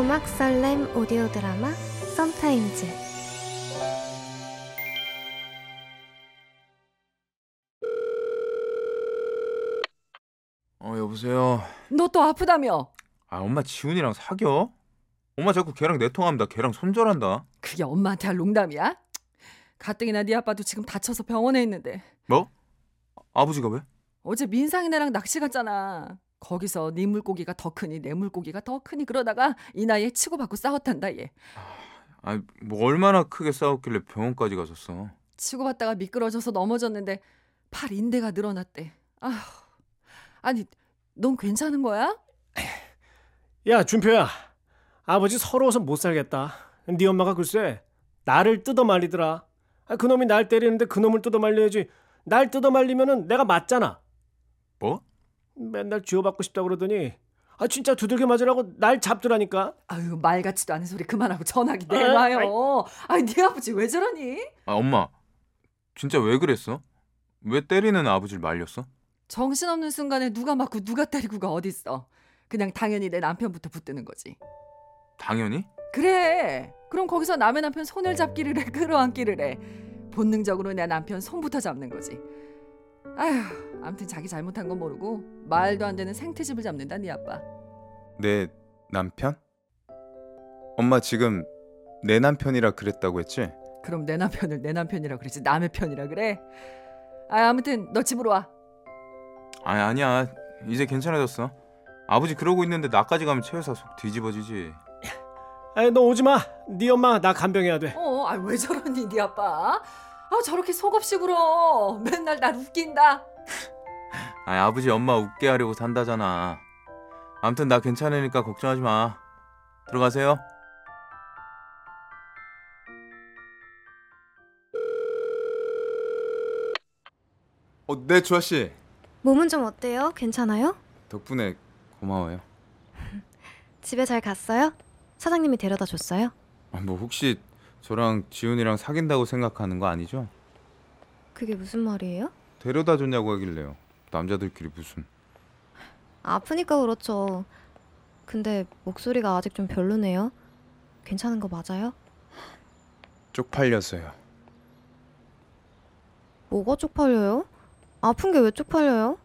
고막 설렘 오디오 드라마 썸타임즈 어 여보세요. 너 또 아프다며? 아 엄마 지훈이랑 사겨? 엄마 자꾸 걔랑 내통하면 나 걔랑 손절한다. 그게 엄마한테 할 농담이야? 가뜩이나 네 아빠도 지금 다쳐서 병원에 있는데 뭐? 아, 아버지가 왜? 어제 민상이네랑 낚시 갔잖아. 거기서 네 물고기가 더 크니 내 물고기가 더 크니 그러다가 이 나이에 치고받고 싸웠단다 얘. 아 뭐 얼마나 크게 싸웠길래 병원까지 가셨어? 치고받다가 미끄러져서 넘어졌는데 팔 인대가 늘어났대. 아휴. 아니 넌 괜찮은 거야? 야 준표야 아버지 서러워서 못 살겠다 네 엄마가 글쎄 나를 뜯어 말리더라 아, 그놈이 날 때리는데 그놈을 뜯어 말려야지 날 뜯어 말리면은 내가 맞잖아 뭐? 맨날 쥐어받고 싶다 그러더니 아 진짜 두들겨 맞으라고 날 잡더라니까 아유 말 같지도 않은 소리 그만하고 전화기 아, 내놔요. 아니 네 아버지 왜 저러니? 아 엄마 진짜 왜 그랬어? 왜 때리는 아버지를 말렸어? 정신없는 순간에 누가 맞고 누가 때리고가 어딨어. 그냥 당연히 내 남편부터 붙드는 거지. 당연히? 그래. 그럼 거기서 남의 남편 손을 잡기를 해, 끌어안기를 해. 본능적으로 내 남편 손부터 잡는 거지. 아휴, 아무튼 자기 잘못한 건 모르고 말도 안 되는 생태집을 잡는다 네 아빠. 내 남편? 엄마 지금 내 남편이라 그랬다고 했지? 그럼 내 남편을 내 남편이라 그러지 남의 편이라 그래. 아, 아무튼 너 집으로 와. 아니 아니야 이제 괜찮아졌어. 아버지 그러고 있는데 나까지 가면 최여사 속 뒤집어지지. 아이 너 오지 마 네 엄마 나 간병해야 돼 어, 아 왜 저러니 네 아빠? 아 저렇게 속없이 굴어. 맨날 날 웃긴다. 아니 아버지 엄마 웃게 하려고 산다잖아. 아무튼 나 괜찮으니까 걱정하지 마. 들어가세요. 어, 네 주아 씨. 몸은 좀 어때요? 괜찮아요? 덕분에 고마워요. 집에 잘 갔어요? 사장님이 데려다 줬어요? 아, 뭐 혹시 저랑 지훈이랑 사귄다고 생각하는 거 아니죠? 그게 무슨 말이에요? 데려다 줬냐고 하길래요. 남자들끼리 무슨. 아프니까 그렇죠. 근데 목소리가 아직 좀 별로네요. 괜찮은 거 맞아요? 쪽팔려서요. 뭐가 쪽팔려요? 아픈 게 왜 쪽팔려요?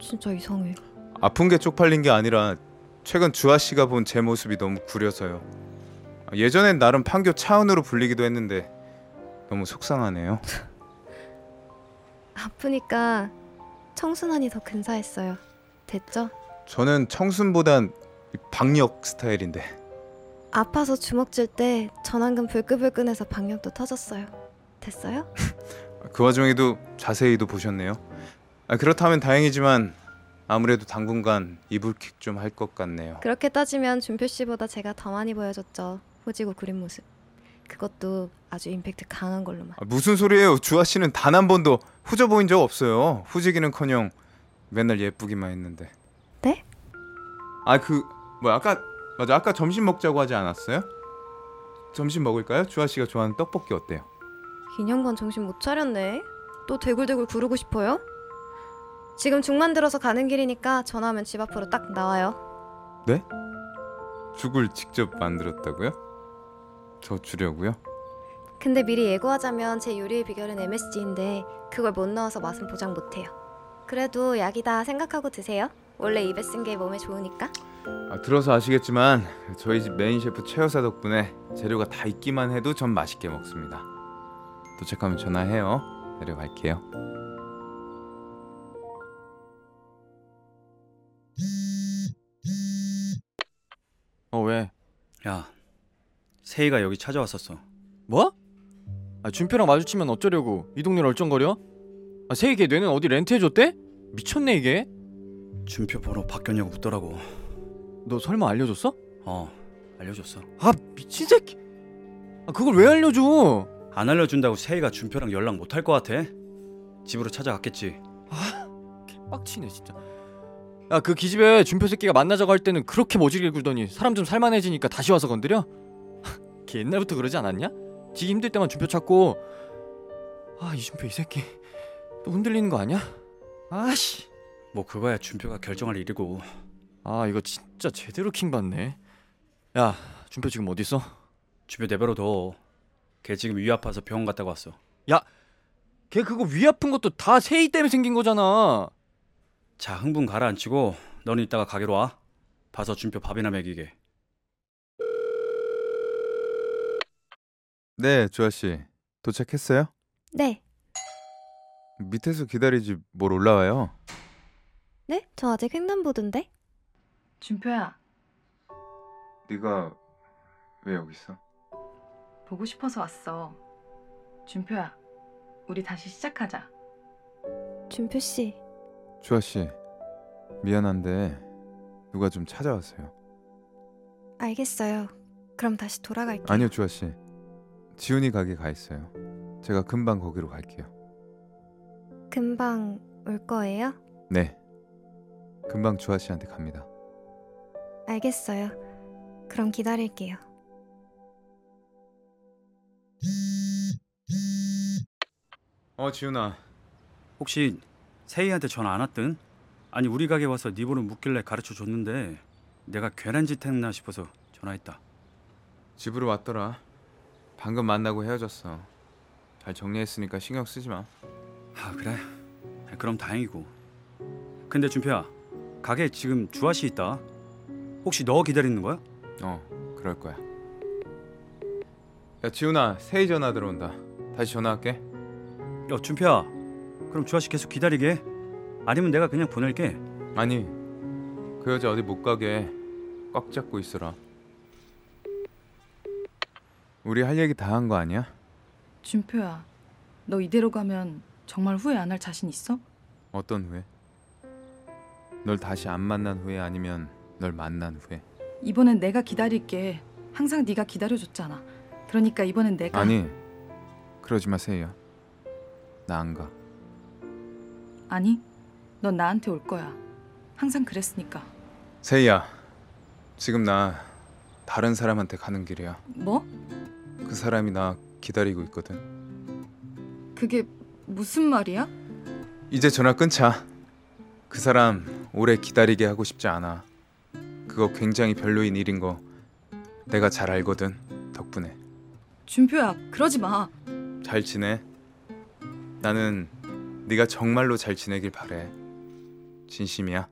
진짜 이상해. 아픈 게 쪽팔린 게 아니라 최근 주아 씨가 본 제 모습이 너무 구려서요. 예전엔 나름 판교 차은우로 불리기도 했는데 너무 속상하네요. 아프니까 청순하니 더 근사했어요. 됐죠? 저는 청순보단 박력 스타일인데 아파서 주먹 질 때 전완근 불끈불끈해서 박력도 터졌어요. 됐어요? 그 와중에도 자세히도 보셨네요. 아, 그렇다면 다행이지만 아무래도 당분간 이불킥 좀 할 것 같네요. 그렇게 따지면 준표 씨보다 제가 더 많이 보여줬죠. 호지고 구린 모습. 그것도 아주 임팩트 강한 걸로만. 아, 무슨 소리예요? 주아 씨는 단 한 번도 후져 보인 적 없어요. 후지기는커녕 맨날 예쁘기만 했는데. 네? 아 그뭐 아까 맞아 아까 점심 먹자고 하지 않았어요? 점심 먹을까요? 주아 씨가 좋아하는 떡볶이 어때요? 2년간 정신 못 차렸네. 또 대굴대굴 구르고 싶어요? 지금 죽만 들어서 가는 길이니까 전화하면 집 앞으로 딱 나와요. 네? 죽을 직접 만들었다고요? 저 주려고요? 근데 미리 예고하자면 제 요리의 비결은 MSG인데 그걸 못 넣어서 맛은 보장 못해요. 그래도 약이다 생각하고 드세요. 원래 입에 쓴 게 몸에 좋으니까. 아, 들어서 아시겠지만 저희 집 메인 셰프 최 여사 덕분에 재료가 다 있기만 해도 전 맛있게 먹습니다. 도착하면 전화해요. 내려갈게요. 어 왜? 야, 세희가 여기 찾아왔었어. 뭐? 아 준표랑 마주치면 어쩌려고 이 동네를 얼쩡거려? 아 세희 걔 뇌는 어디 렌트해줬대? 미쳤네 이게 준표 번호 바뀌었냐고 묻더라고. 너 설마 알려줬어? 어, 알려줬어. 아 미친 새끼 아 그걸 왜 알려줘 안 알려준다고 세희가 준표랑 연락 못 할 것 같아? 집으로 찾아갔겠지. 빡치네 진짜 야 그 기집애 준표 새끼가 만나자고 할 때는 그렇게 모질게 굴더니 사람 좀 살만해지니까 다시 와서 건드려? 걔 옛날부터 그러지 않았냐? 지기 힘들 때만 준표 찾고 아 이준표 이 새끼 또 흔들리는 거 아니야? 아씨 뭐 그거야 준표가 결정할 일이고. 아 이거 진짜 제대로 킹 받네 야 준표 지금 어디 있어? 준표 내버려 둬. 걔 지금 위 아파서 병원 갔다고 왔어. 걔 그거 위 아픈 것도 다 세이 때문에 생긴 거잖아. 자 흥분 가라앉히고 너는 이따가 가게로 와. 봐서 준표 밥이나 먹이게. 네, 주아 씨. 도착했어요? 네. 밑에서 기다리지 뭘 올라와요? 네? 저 아직 횡단보도인데? 준표야, 네가 왜 여기 있어? 보고 싶어서 왔어. 준표야, 우리 다시 시작하자. 준표 씨. 주아 씨. 미안한데 누가 좀 찾아왔어요. 알겠어요. 그럼 다시 돌아갈게요. 아니요, 주아 씨. 지훈이 가게 가 있어요. 제가 금방 거기로 갈게요. 금방 올 거예요? 네. 금방 주아 씨한테 갑니다. 알겠어요. 그럼 기다릴게요. 어, 지훈아. 혹시 세희한테 전화 안 왔든? 아니 우리 가게 와서 네 번호 묻길래 가르쳐 줬는데 내가 괜한 짓 했나 싶어서 전화했다. 집으로 왔더라. 방금 만나고 헤어졌어. 잘 정리했으니까 신경 쓰지 마. 아 그래? 그럼 다행이고. 근데 준표야 가게 지금 주아 씨 있다. 혹시 너 기다리는 거야? 어, 그럴 거야. 야, 지훈아, 세희 전화 들어온다. 다시 전화할게. 야 준표야 그럼 주아 씨 계속 기다리게. 아니면 내가 그냥 보낼게. 아니, 그 여자 어디 못 가게 꽉 잡고 있어라. 우리 할 얘기 다 한 거 아니야? 준표야, 너 이대로 가면 정말 후회 안 할 자신 있어? 어떤 후회? 널 다시 안 만난 후회 아니면 널 만난 후회? 이번엔 내가 기다릴게. 항상 네가 기다려줬잖아. 그러니까 이번엔 내가 아니, 그러지 마, 세희야. 나안 가. 아니, 넌 나한테 올 거야. 항상 그랬으니까. 세희야, 지금 나 다른 사람한테 가는 길이야. 뭐? 그 사람이 나 기다리고 있거든. 그게 무슨 말이야? 이제 전화 끊자. 그 사람 오래 기다리게 하고 싶지 않아. 그거 굉장히 별로인 일인 거 내가 잘 알거든. 덕분에 준표야, 그러지 마. 잘 지내. 나는 네가 정말로 잘 지내길 바래. 진심이야.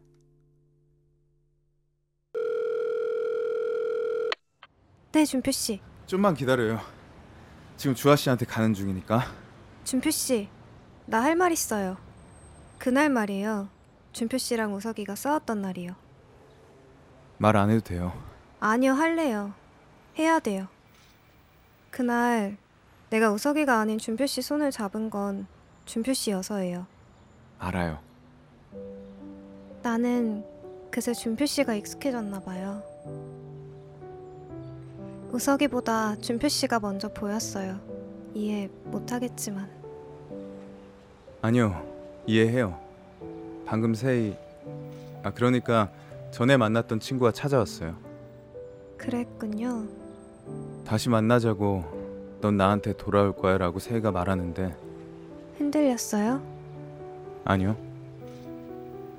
네, 준표 씨. 좀만 기다려요. 지금 주아 씨한테 가는 중이니까. 준표 씨. 나 할 말 있어요. 그날 말이에요. 준표 씨랑 우석이가 싸웠던 날이요. 말 안 해도 돼요. 아니요, 할래요. 해야 돼요. 그날 내가 우석이가 아닌 준표 씨 손을 잡은 건 준표 씨여서예요. 알아요. 나는 그새 준표 씨가 익숙해졌나 봐요. 우석이보다 준표 씨가 먼저 보였어요. 이해 못하겠지만. 아니요. 이해해요. 방금 세이 아 그러니까 전에 만났던 친구가 찾아왔어요. 그랬군요. 다시 만나자고 넌 나한테 돌아올 거야라고 세이가 말하는데 흔들렸어요? 아니요.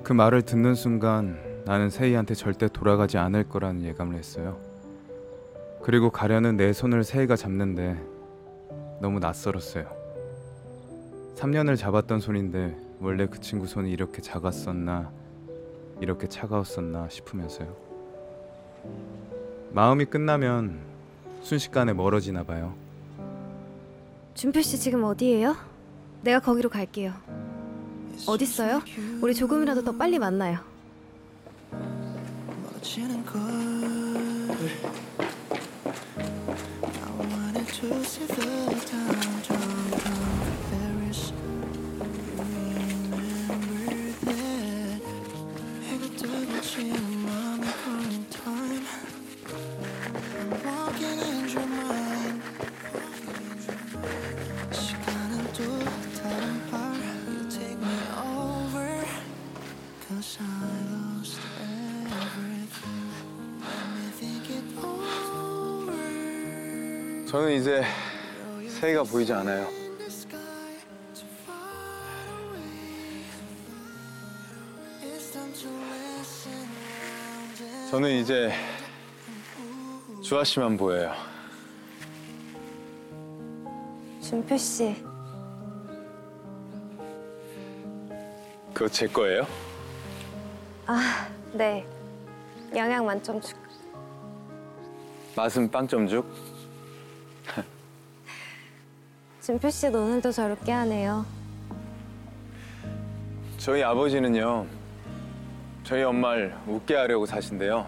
그 말을 듣는 순간 나는 세이한테 절대 돌아가지 않을 거라는 예감을 했어요. 그리고 가려는 내 손을 세이가 잡는데 너무 낯설었어요. 3년을 잡았던 손인데 원래 그 친구 손이 이렇게 작았었나 이렇게 차가웠었나 싶으면서요. 마음이 끝나면 순식간에 멀어지나 봐요. 준표 씨 지금 어디예요? 내가 거기로 갈게요. 어딨어요? 우리 조금이라도 더 빨리 만나요. choose the time. 저는 이제 세이가 보이지 않아요. 저는 이제 수아 씨만 보여요. 준표 씨, 그거 제 거예요? 아, 네. 영양 만점 주. 맛은 빵점 죽? 준표 씨도 오늘도 저 웃게 하네요. 저희 아버지는요. 저희 엄마를 웃게 하려고 사신대요.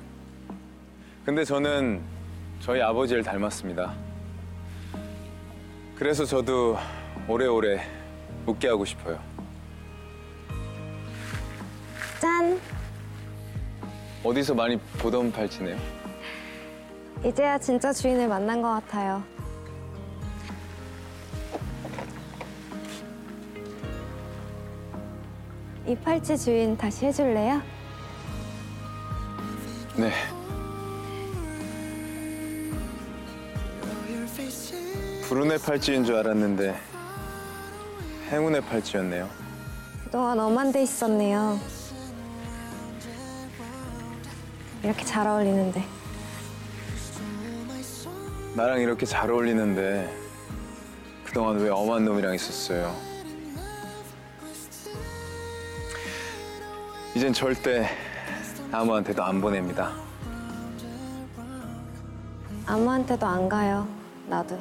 근데 저는 저희 아버지를 닮았습니다. 그래서 저도 오래오래 웃게 하고 싶어요. 짠! 어디서 많이 보던 팔찌네요. 이제야 진짜 주인을 만난 것 같아요. 이 팔찌 주인 다시 해줄래요? 네. 불운의 팔찌인 줄 알았는데 행운의 팔찌였네요. 그동안 엄한 데 있었네요. 이렇게 잘 어울리는데. 나랑 이렇게 잘 어울리는데 그동안 왜 엄한 놈이랑 있었어요? 이젠 절대 아무한테도 안 보냅니다. 아무한테도 안 가요. 나도.